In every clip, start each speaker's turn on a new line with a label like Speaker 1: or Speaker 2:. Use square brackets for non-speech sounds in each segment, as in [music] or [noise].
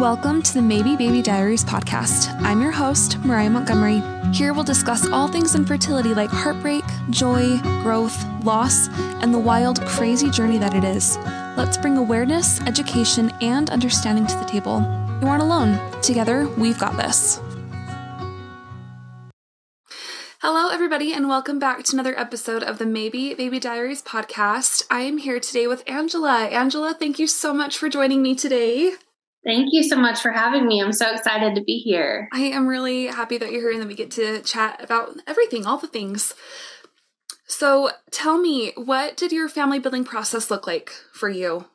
Speaker 1: Welcome to the Maybe Baby Diaries podcast. I'm your host, Mariah Montgomery. Here we'll discuss all things infertility like heartbreak, joy, growth, loss, and the wild, crazy journey that it is. Let's bring awareness, education, and understanding to the table. You aren't alone. Together, we've got this. Hello, everybody, and welcome back to another episode of the Maybe Baby Diaries podcast. I am here today with Angela. Angela, thank you so much for joining me today.
Speaker 2: Thank you so much for having me. I'm so excited to be here.
Speaker 1: I am really happy that you're here and that we get to chat about everything, all the things. So, tell me, what did your family building process look like for you?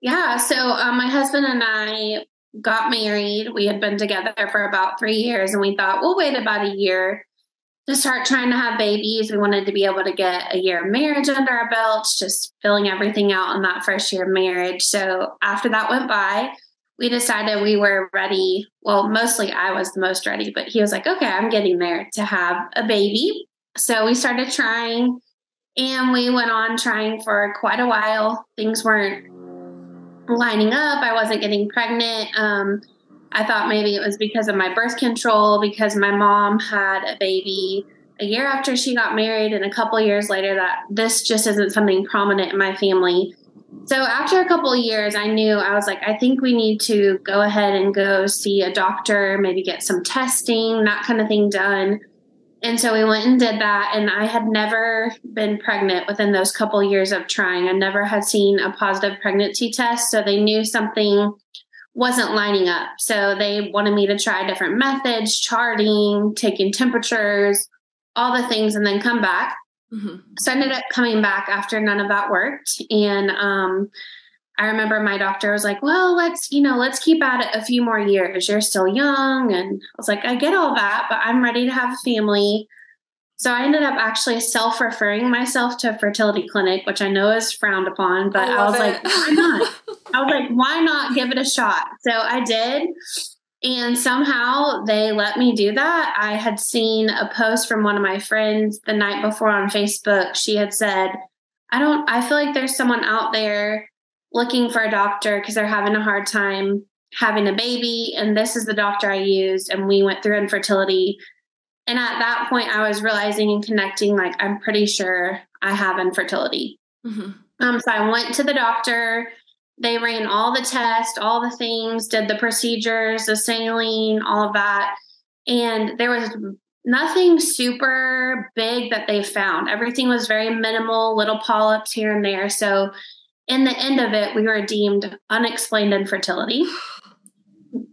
Speaker 2: Yeah, so um, my husband and I got married. We had been together for about three years, and we thought we'll wait about a year to start trying to have babies. We wanted to be able to get a year of marriage under our belts, just filling everything out in that first year of marriage. So after that went by, we decided we were ready. Well, mostly I was the most ready, but he was like, okay, I'm getting there to have a baby. So we started trying and we went on trying for quite a while. Things weren't lining up. I wasn't getting pregnant. Um, I thought maybe it was because of my birth control, because my mom had a baby a year after she got married, and a couple years later, that this just isn't something prominent in my family. So after a couple years, I knew I was like, I think we need to go ahead and go see a doctor, maybe get some testing, that kind of thing done. And so we went and did that. And I had never been pregnant within those couple years of trying. I never had seen a positive pregnancy test. So they knew something wasn't lining up. So they wanted me to try different methods, charting, taking temperatures, all the things, and then come back. Mm-hmm. So I ended up coming back after none of that worked. And um, I remember my doctor was like, well, let's, you know, let's keep at it a few more years. You're still young. And I was like, I get all that, but I'm ready to have a family. So I ended up actually self referring myself to a fertility clinic, which I know is frowned upon, but I, I was it. like, why not? [laughs] I was like, why not give it a shot? So I did. And somehow they let me do that. I had seen a post from one of my friends the night before on Facebook. She had said, I don't, I feel like there's someone out there looking for a doctor because they're having a hard time having a baby. And this is the doctor I used. And we went through infertility and at that point, I was realizing and connecting, like, I'm pretty sure I have infertility. Mm-hmm. Um, so I went to the doctor. They ran all the tests, all the things, did the procedures, the saline, all of that. And there was nothing super big that they found. Everything was very minimal, little polyps here and there. So, in the end of it, we were deemed unexplained infertility.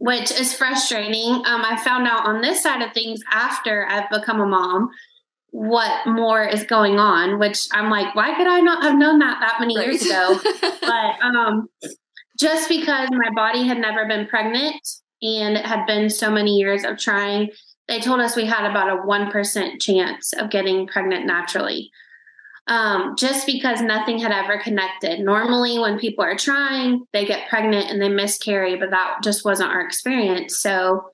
Speaker 2: Which is frustrating. Um, I found out on this side of things after I've become a mom what more is going on, which I'm like, why could I not have known that that many right. years ago? [laughs] but um, just because my body had never been pregnant and it had been so many years of trying, they told us we had about a 1% chance of getting pregnant naturally um, just because nothing had ever connected. Normally, when people are trying, they get pregnant and they miscarry, but that just wasn't our experience. So,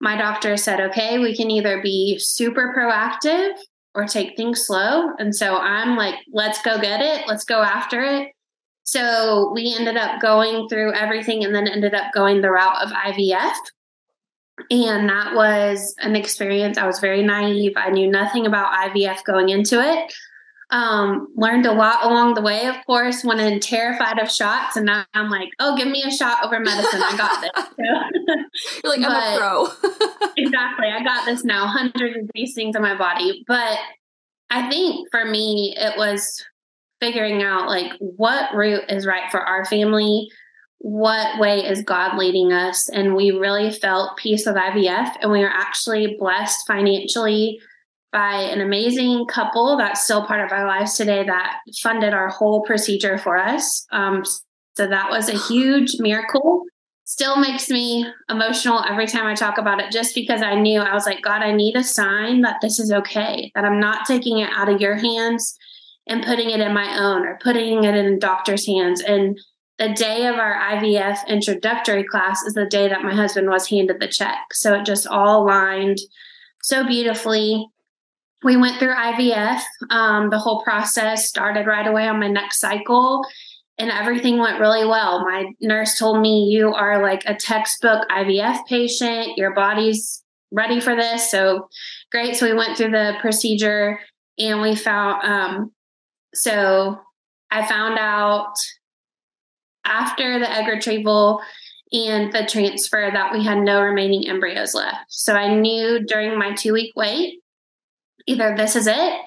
Speaker 2: my doctor said, okay, we can either be super proactive or take things slow. And so I'm like, let's go get it, let's go after it. So, we ended up going through everything and then ended up going the route of IVF. And that was an experience. I was very naive. I knew nothing about IVF going into it. Um, learned a lot along the way, of course, went in terrified of shots. And now I'm like, oh, give me a shot over medicine. I got
Speaker 1: this. [laughs] [laughs] You're like, I'm a pro. [laughs]
Speaker 2: exactly. I got this now, hundreds of these things in my body. But I think for me, it was figuring out like what route is right for our family what way is God leading us? And we really felt peace with IVF, and we were actually blessed financially by an amazing couple that's still part of our lives today that funded our whole procedure for us. Um, so that was a huge miracle. Still makes me emotional every time I talk about it, just because I knew I was like, God, I need a sign that this is okay, that I'm not taking it out of your hands and putting it in my own or putting it in doctor's hands. And the day of our IVF introductory class is the day that my husband was handed the check. So it just all aligned so beautifully we went through IVF. Um, the whole process started right away on my next cycle. and everything went really well. My nurse told me, You are like a textbook IVF patient. Your body's ready for this. So great. So we went through the procedure and we found, um, so I found out after the egg retrieval and the transfer that we had no remaining embryos left. So I knew during my two week wait, either this is it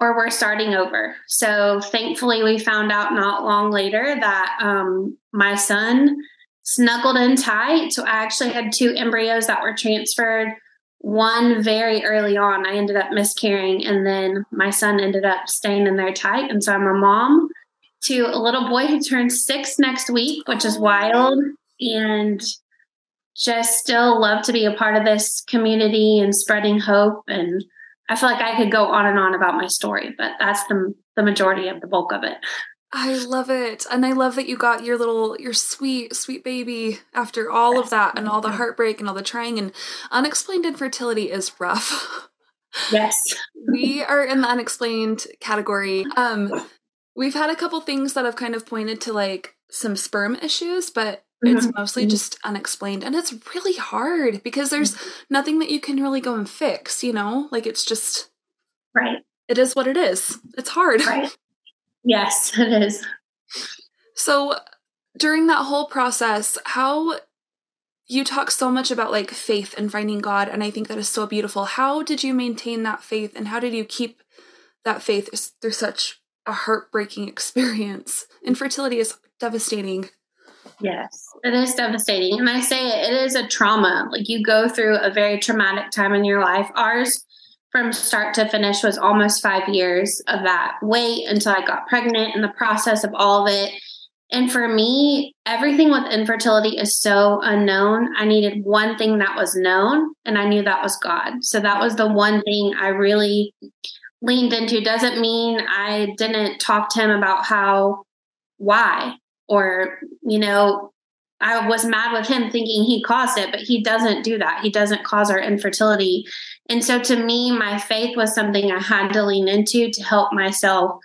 Speaker 2: or we're starting over. So thankfully, we found out not long later that um, my son snuggled in tight. So I actually had two embryos that were transferred. One very early on, I ended up miscarrying, and then my son ended up staying in there tight. And so I'm a mom to a little boy who turns six next week, which is wild. And just still love to be a part of this community and spreading hope and I feel like I could go on and on about my story, but that's the the majority of the bulk of it.
Speaker 1: I love it. And I love that you got your little your sweet sweet baby after all of that and all the heartbreak and all the trying and unexplained infertility is rough. [laughs]
Speaker 2: Yes.
Speaker 1: we are in the unexplained category. Um we've had a couple things that have kind of pointed to like some sperm issues, but it's mm-hmm. mostly mm-hmm. just unexplained and it's really hard because there's mm-hmm. nothing that you can really go and fix you know? Like it's just
Speaker 2: right.
Speaker 1: it is what it is. It's hard.
Speaker 2: Right. Yes [laughs] it is.
Speaker 1: So during that whole process how you talk so much about like faith and finding god and i think that is so beautiful. How did you maintain that faith and how did you keep that faith through such a heartbreaking [laughs] experience? Infertility is devastating
Speaker 2: Yes, it is devastating. And I say it, it is a trauma. Like you go through a very traumatic time in your life. Ours, from start to finish, was almost five years of that wait until I got pregnant and the process of all of it. And for me, everything with infertility is so unknown. I needed one thing that was known, and I knew that was God. So that was the one thing I really leaned into. Doesn't mean I didn't talk to him about how, why, or you know i was mad with him thinking he caused it but he doesn't do that. He doesn't cause our infertility. And so to me my faith was something i had to lean into to help myself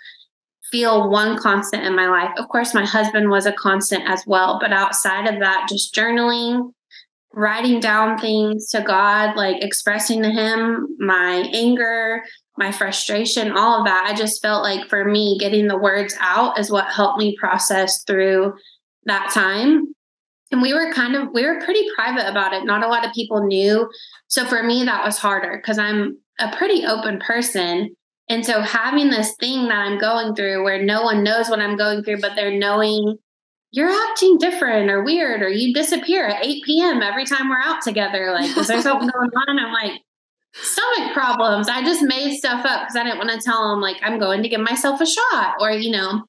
Speaker 2: feel one constant in my life. Of course my husband was a constant as well but outside of that just journaling writing down things to god like expressing to him my anger my frustration, all of that. I just felt like for me, getting the words out is what helped me process through that time. And we were kind of, we were pretty private about it. Not a lot of people knew. So for me, that was harder because I'm a pretty open person. And so having this thing that I'm going through where no one knows what I'm going through, but they're knowing you're acting different or weird or you disappear at 8 p.m. every time we're out together. Like, is there something going on? I'm like, stomach problems. I just made stuff up because I didn't want to tell them, like, I'm going to give myself a shot or, you know.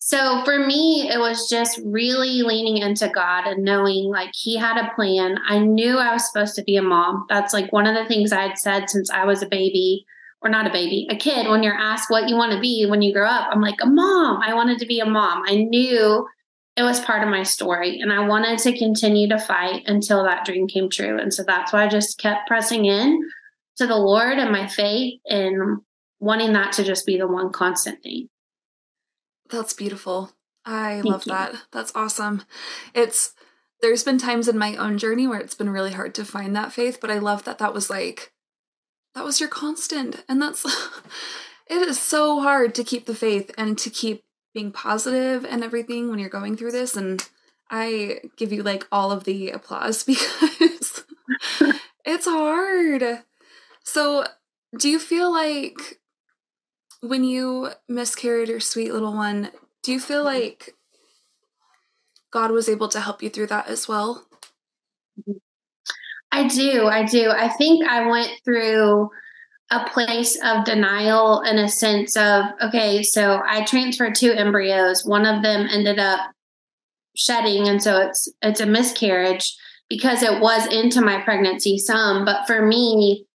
Speaker 2: So for me, it was just really leaning into God and knowing like He had a plan. I knew I was supposed to be a mom. That's like one of the things I had said since I was a baby, or not a baby, a kid. When you're asked what you want to be when you grow up, I'm like, a mom. I wanted to be a mom. I knew it was part of my story and I wanted to continue to fight until that dream came true. And so that's why I just kept pressing in to the Lord and my faith and wanting that to just be the one constant thing.
Speaker 1: That's beautiful. I Thank love you. that. That's awesome. It's there's been times in my own journey where it's been really hard to find that faith, but I love that that was like that was your constant. And that's [laughs] it is so hard to keep the faith and to keep being positive and everything when you're going through this and I give you like all of the applause [laughs] because it's hard. So, do you feel like when you miscarried your sweet little one, do you feel mm-hmm. like God was able to help you through that as well?
Speaker 2: I do. I do. I think I went through a place of denial and a sense of okay, so I transferred two embryos. One of them ended up shedding and so it's it's a miscarriage because it was into my pregnancy some, but for me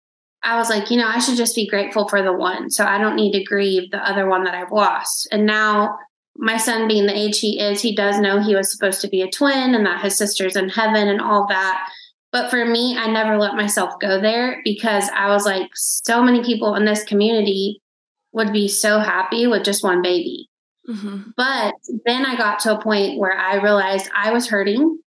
Speaker 2: I was like, you know, I should just be grateful for the one. So I don't need to grieve the other one that I've lost. And now, my son being the age he is, he does know he was supposed to be a twin and that his sister's in heaven and all that. But for me, I never let myself go there because I was like, so many people in this community would be so happy with just one baby. Mm-hmm. But then I got to a point where I realized I was hurting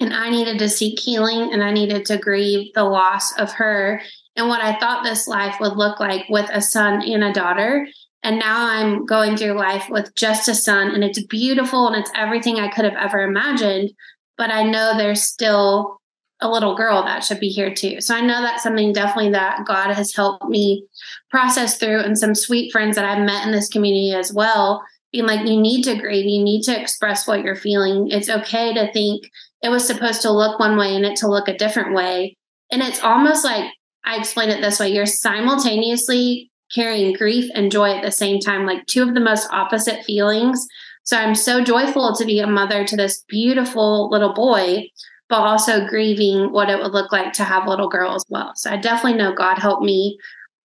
Speaker 2: and I needed to seek healing and I needed to grieve the loss of her and what I thought this life would look like with a son and a daughter. And now I'm going through life with just a son, and it's beautiful and it's everything I could have ever imagined. But I know there's still a little girl that should be here too. So I know that's something definitely that God has helped me process through, and some sweet friends that I've met in this community as well. Being like, you need to grieve, you need to express what you're feeling. It's okay to think it was supposed to look one way and it to look a different way. And it's almost like I explain it this way you're simultaneously carrying grief and joy at the same time, like two of the most opposite feelings. So I'm so joyful to be a mother to this beautiful little boy, but also grieving what it would look like to have a little girl as well. So I definitely know God helped me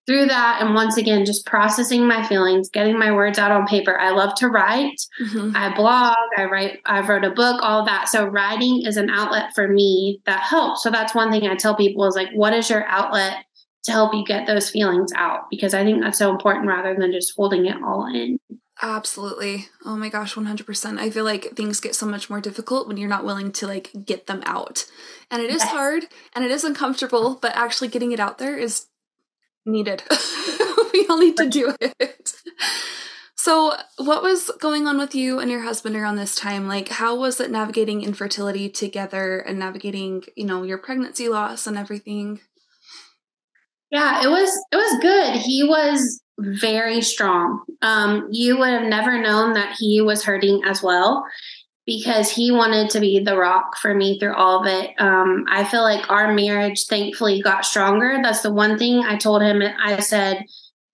Speaker 2: through that. And once again just processing my feelings getting my words out on paper. I love to write. Mm-hmm. i blog. I write I've wrote a book all that. So writing is an outlet for me that helps. So that's one thing i tell people is like what is your outlet to help you get those feelings out? Because i think that's so important rather than just holding it all in
Speaker 1: Absolutely. Oh my gosh, 100%. I feel like things get so much more difficult when you're not willing to like get them out. And it is hard and it is uncomfortable, but actually getting it out there is needed. [laughs] we all need to do it. So, what was going on with you and your husband around this time? Like, how was it navigating infertility together and navigating, you know, your pregnancy loss and everything?
Speaker 2: Yeah, it was it was good. He was very strong. Um, you would have never known that he was hurting as well because he wanted to be the rock for me through all of it. Um, I feel like our marriage thankfully got stronger. That's the one thing I told him. I said,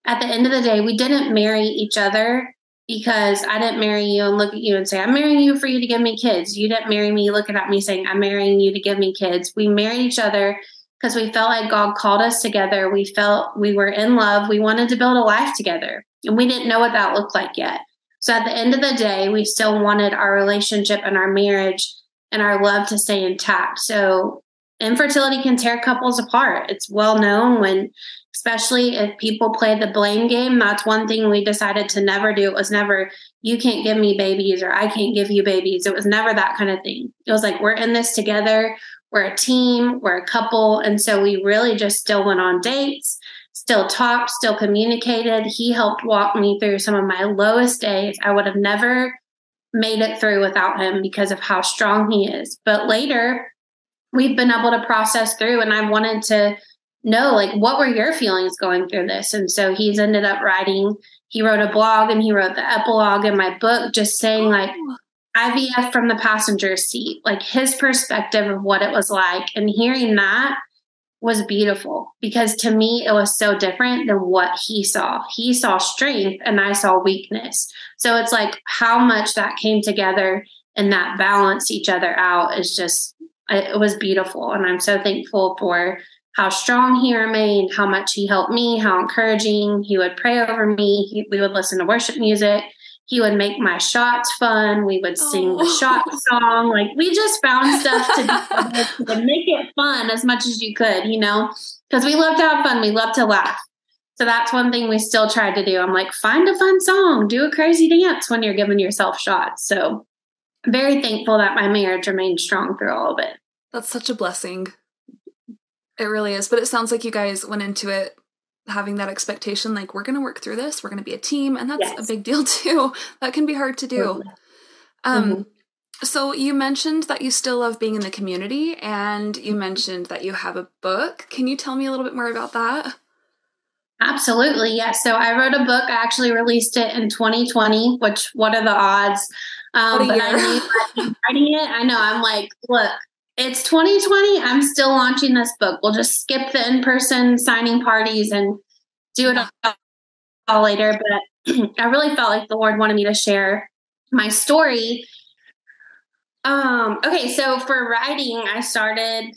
Speaker 2: at the end of the day, we didn't marry each other because I didn't marry you and look at you and say, I'm marrying you for you to give me kids. You didn't marry me looking at me saying, I'm marrying you to give me kids. We married each other because we felt like God called us together. We felt we were in love. We wanted to build a life together. And we didn't know what that looked like yet. So at the end of the day, we still wanted our relationship and our marriage and our love to stay intact. So infertility can tear couples apart. It's well known when, especially if people play the blame game. That's one thing we decided to never do. It was never, you can't give me babies or I can't give you babies. It was never that kind of thing. It was like, we're in this together. We're a team, we're a couple. And so we really just still went on dates still talked, still communicated. He helped walk me through some of my lowest days. I would have never made it through without him because of how strong he is. But later, we've been able to process through, and I wanted to know, like, what were your feelings going through this? And so he's ended up writing, he wrote a blog and he wrote the epilogue in my book, just saying, like, oh. IVF from the passenger seat, like his perspective of what it was like. And hearing that, was beautiful because to me it was so different than what he saw. He saw strength and I saw weakness. So it's like how much that came together and that balanced each other out is just it was beautiful and I'm so thankful for how strong he remained, how much he helped me, how encouraging he would pray over me. He, we would listen to worship music he would make my shots fun. We would sing oh. the shot [laughs] song. Like we just found stuff to, to [laughs] make it fun as much as you could, you know, because we love to have fun. We love to laugh. So that's one thing we still tried to do. I'm like, find a fun song, do a crazy dance when you're giving yourself shots. So very thankful that my marriage remained strong through all of it.
Speaker 1: That's such a blessing. It really is. But it sounds like you guys went into it having that expectation like we're going to work through this we're going to be a team and that's yes. a big deal [laughs] too. That can be hard to do. Um mm-hmm. so you mentioned that you still love being in the community and you mentioned that you have a book. Can you tell me a little bit more about that?
Speaker 2: Absolutely yes. So i wrote a book i actually released it in 2020 which what are the odds? Um, but I knew [laughs] writing it. I know i'm like look it's 2020. I'm still launching this book. We'll just skip the in person signing parties and do it all, later. But [clears throat] I really felt like the Lord wanted me to share my story. Um, okay, so for writing, I started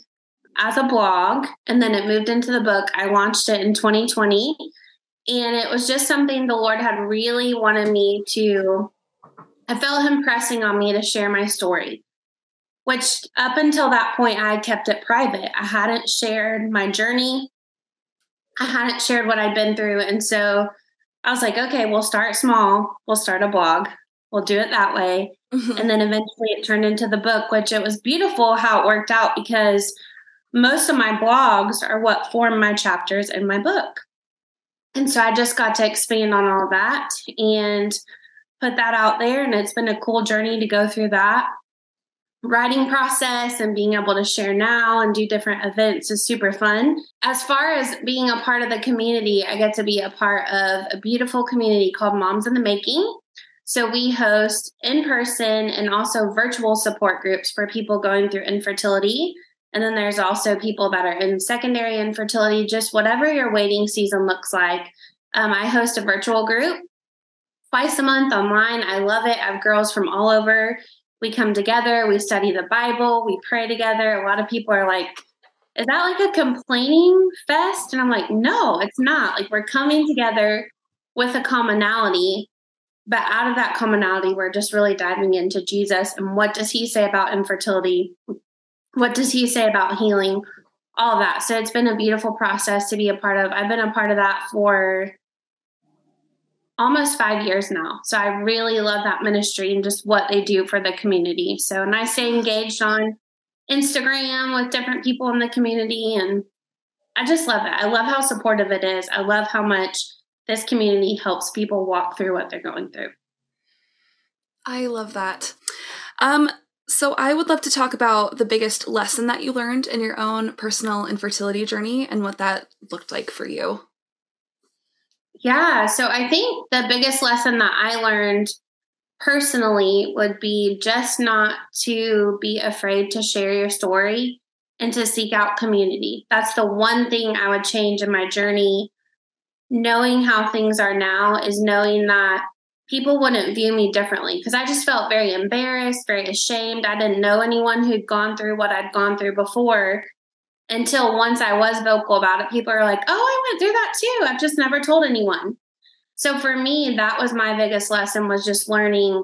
Speaker 2: as a blog and then it moved into the book. I launched it in 2020. And it was just something the Lord had really wanted me to, I felt Him pressing on me to share my story which up until that point, I kept it private. I hadn't shared my journey, I hadn't shared what I'd been through. And so I was like, okay, we'll start small. We'll start a blog. we'll do it that way. Mm-hmm. And then eventually it turned into the book, which it was beautiful how it worked out because most of my blogs are what form my chapters in my book. And so I just got to expand on all that and put that out there. And it's been a cool journey to go through that writing process and being able to share now and do different events is super fun. As far as being a part of the community, I get to be a part of a beautiful community called Moms in the Making. So we host in person and also virtual support groups for people going through infertility. And then there's also people that are in secondary infertility, just whatever your waiting season looks like. Um, I host a virtual group twice a month online. I love it. I have girls from all over we come together, we study the Bible, we pray together. A lot of people are like, is that like a complaining fest? And I'm like, no, it's not. Like we're coming together with a commonality, but out of that commonality, we're just really diving into Jesus and what does he say about infertility? What does he say about healing? All that. So it's been a beautiful process to be a part of. I've been a part of that for almost five years now. So I really love that ministry and just what they do for the community. So, and I stay engaged on Instagram with different people in the community. And I just love it. I love how supportive it is. I love how much this community helps people walk through what they're going through.
Speaker 1: I love that. Um, so, I would love to talk about the biggest lesson that you learned in your own personal infertility journey and what that looked like for you.
Speaker 2: Yeah. So I think the biggest lesson that I learned personally would be just not to be afraid to share your story and to seek out community. That's the one thing I would change in my journey. Knowing how things are now is knowing that people wouldn't view me differently because I just felt very embarrassed, very ashamed. I didn't know anyone who'd gone through what I'd gone through before until once I was vocal about it, people are like, oh, I went through that too. I've just never told anyone. So for me, that was my biggest lesson was just learning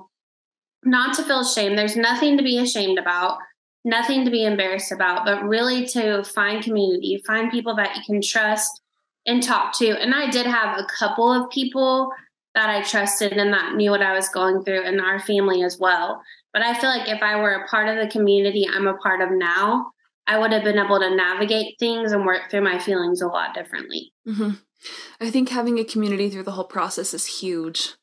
Speaker 2: not to feel shame. There's nothing to be ashamed about, nothing to be embarrassed about, but really to find community, find people that you can trust and talk to. And I did have a couple of people that I trusted and that knew what I was going through in our family as well. But I feel like if I were a part of the community I'm a part of now, I would have been able to navigate things and work through my feelings a lot differently.
Speaker 1: Mm-hmm. I think having a community through the whole process is huge.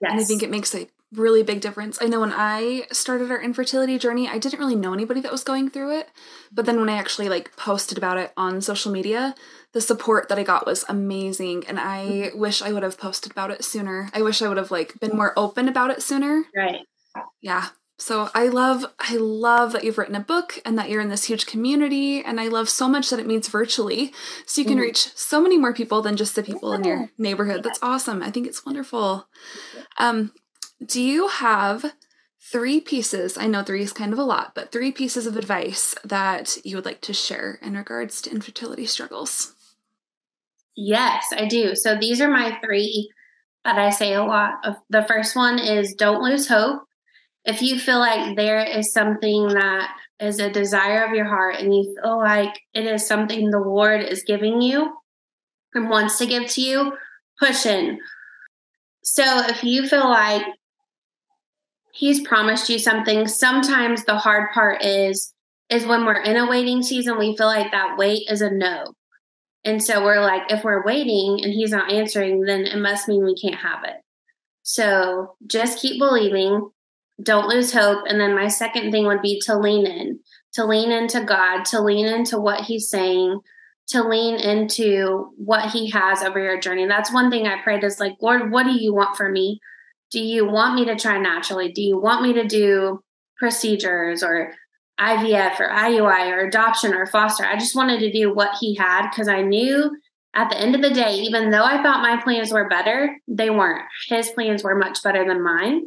Speaker 1: Yes. And I think it makes a really big difference. I know when I started our infertility journey, I didn't really know anybody that was going through it. But then when I actually like posted about it on social media, the support that I got was amazing and I mm-hmm. wish I would have posted about it sooner. I wish I would have like been more open about it sooner.
Speaker 2: Right.
Speaker 1: Yeah. So I love I love that you've written a book and that you're in this huge community and I love so much that it meets virtually so you can mm. reach so many more people than just the people yeah. in your neighborhood. That's awesome. I think it's wonderful. Um do you have three pieces, I know three is kind of a lot, but three pieces of advice that you would like to share in regards to infertility struggles?
Speaker 2: Yes, I do. So these are my three that I say a lot. The first one is don't lose hope if you feel like there is something that is a desire of your heart and you feel like it is something the Lord is giving you and wants to give to you, push in. So if you feel like He's promised you something, sometimes the hard part is is when we're in a waiting season, we feel like that wait is a no. And so we're like, if we're waiting and he's not answering, then it must mean we can't have it. So just keep believing don't lose hope. And then my second thing would be to lean in, to lean into God, to lean into what He's saying, to lean into what He has over your journey. That's one thing I prayed is like, Lord, what do you want for me? Do you want me to try naturally? Do you want me to do procedures or IVF or IUI or adoption or foster? I just wanted to do what He had because I knew at the end of the day, even though I thought my plans were better, they weren't. His plans were much better than mine.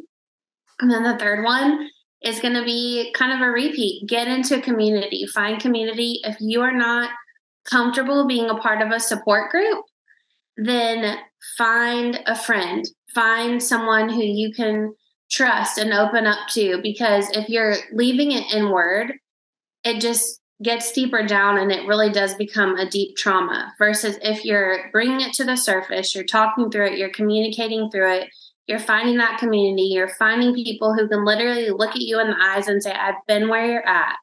Speaker 2: And then the third one is going to be kind of a repeat. Get into community, find community. If you are not comfortable being a part of a support group, then find a friend, find someone who you can trust and open up to. Because if you're leaving it inward, it just gets deeper down and it really does become a deep trauma. Versus if you're bringing it to the surface, you're talking through it, you're communicating through it, You're finding that community. You're finding people who can literally look at you in the eyes and say, I've been where you're at.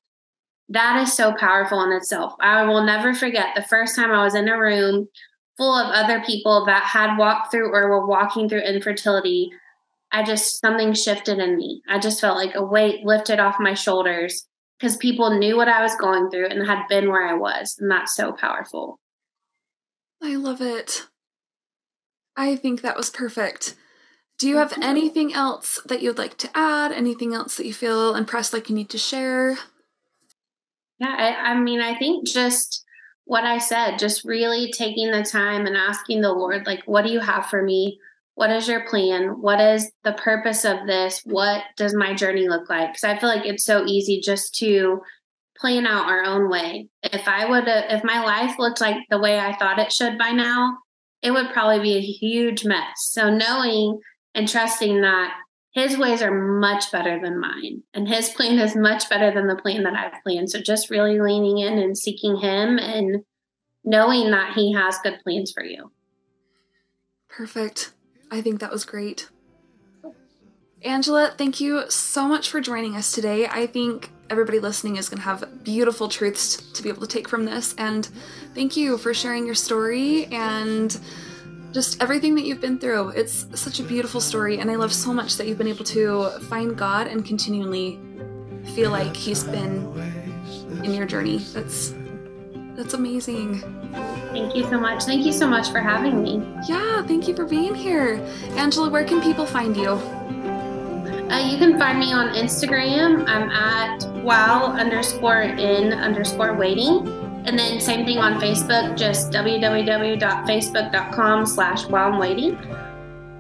Speaker 2: That is so powerful in itself. I will never forget the first time I was in a room full of other people that had walked through or were walking through infertility. I just, something shifted in me. I just felt like a weight lifted off my shoulders because people knew what I was going through and had been where I was. And that's so powerful.
Speaker 1: I love it. I think that was perfect. Do you have anything else that you'd like to add? Anything else that you feel impressed like you need to share?
Speaker 2: Yeah, I, I mean, I think just what I said, just really taking the time and asking the Lord, like, what do you have for me? What is your plan? What is the purpose of this? What does my journey look like? Because I feel like it's so easy just to plan out our own way. If I would, if my life looked like the way I thought it should by now, it would probably be a huge mess. So knowing and trusting that his ways are much better than mine and his plan is much better than the plan that I've planned. So just really leaning in and seeking him and knowing that he has good plans for you.
Speaker 1: Perfect. I think that was great. Angela, thank you so much for joining us today. I think everybody listening is going to have beautiful truths to be able to take from this. And thank you for sharing your story and just everything that you've been through. It's such a beautiful story, and I love so much that you've been able to find God and continually feel like He's been in your journey. That's that's amazing.
Speaker 2: Thank you so much. Thank you so much for having me.
Speaker 1: Yeah, thank you for being here. Angela, where can people find you?
Speaker 2: Uh, you can find me on Instagram. I'm at while underscore in underscore waiting. And then same thing on Facebook, just www.facebook.com slash while I'm waiting.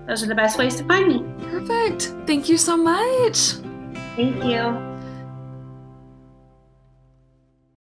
Speaker 2: Those are the best ways to find me.
Speaker 1: Perfect. Thank you so much.
Speaker 2: Thank you.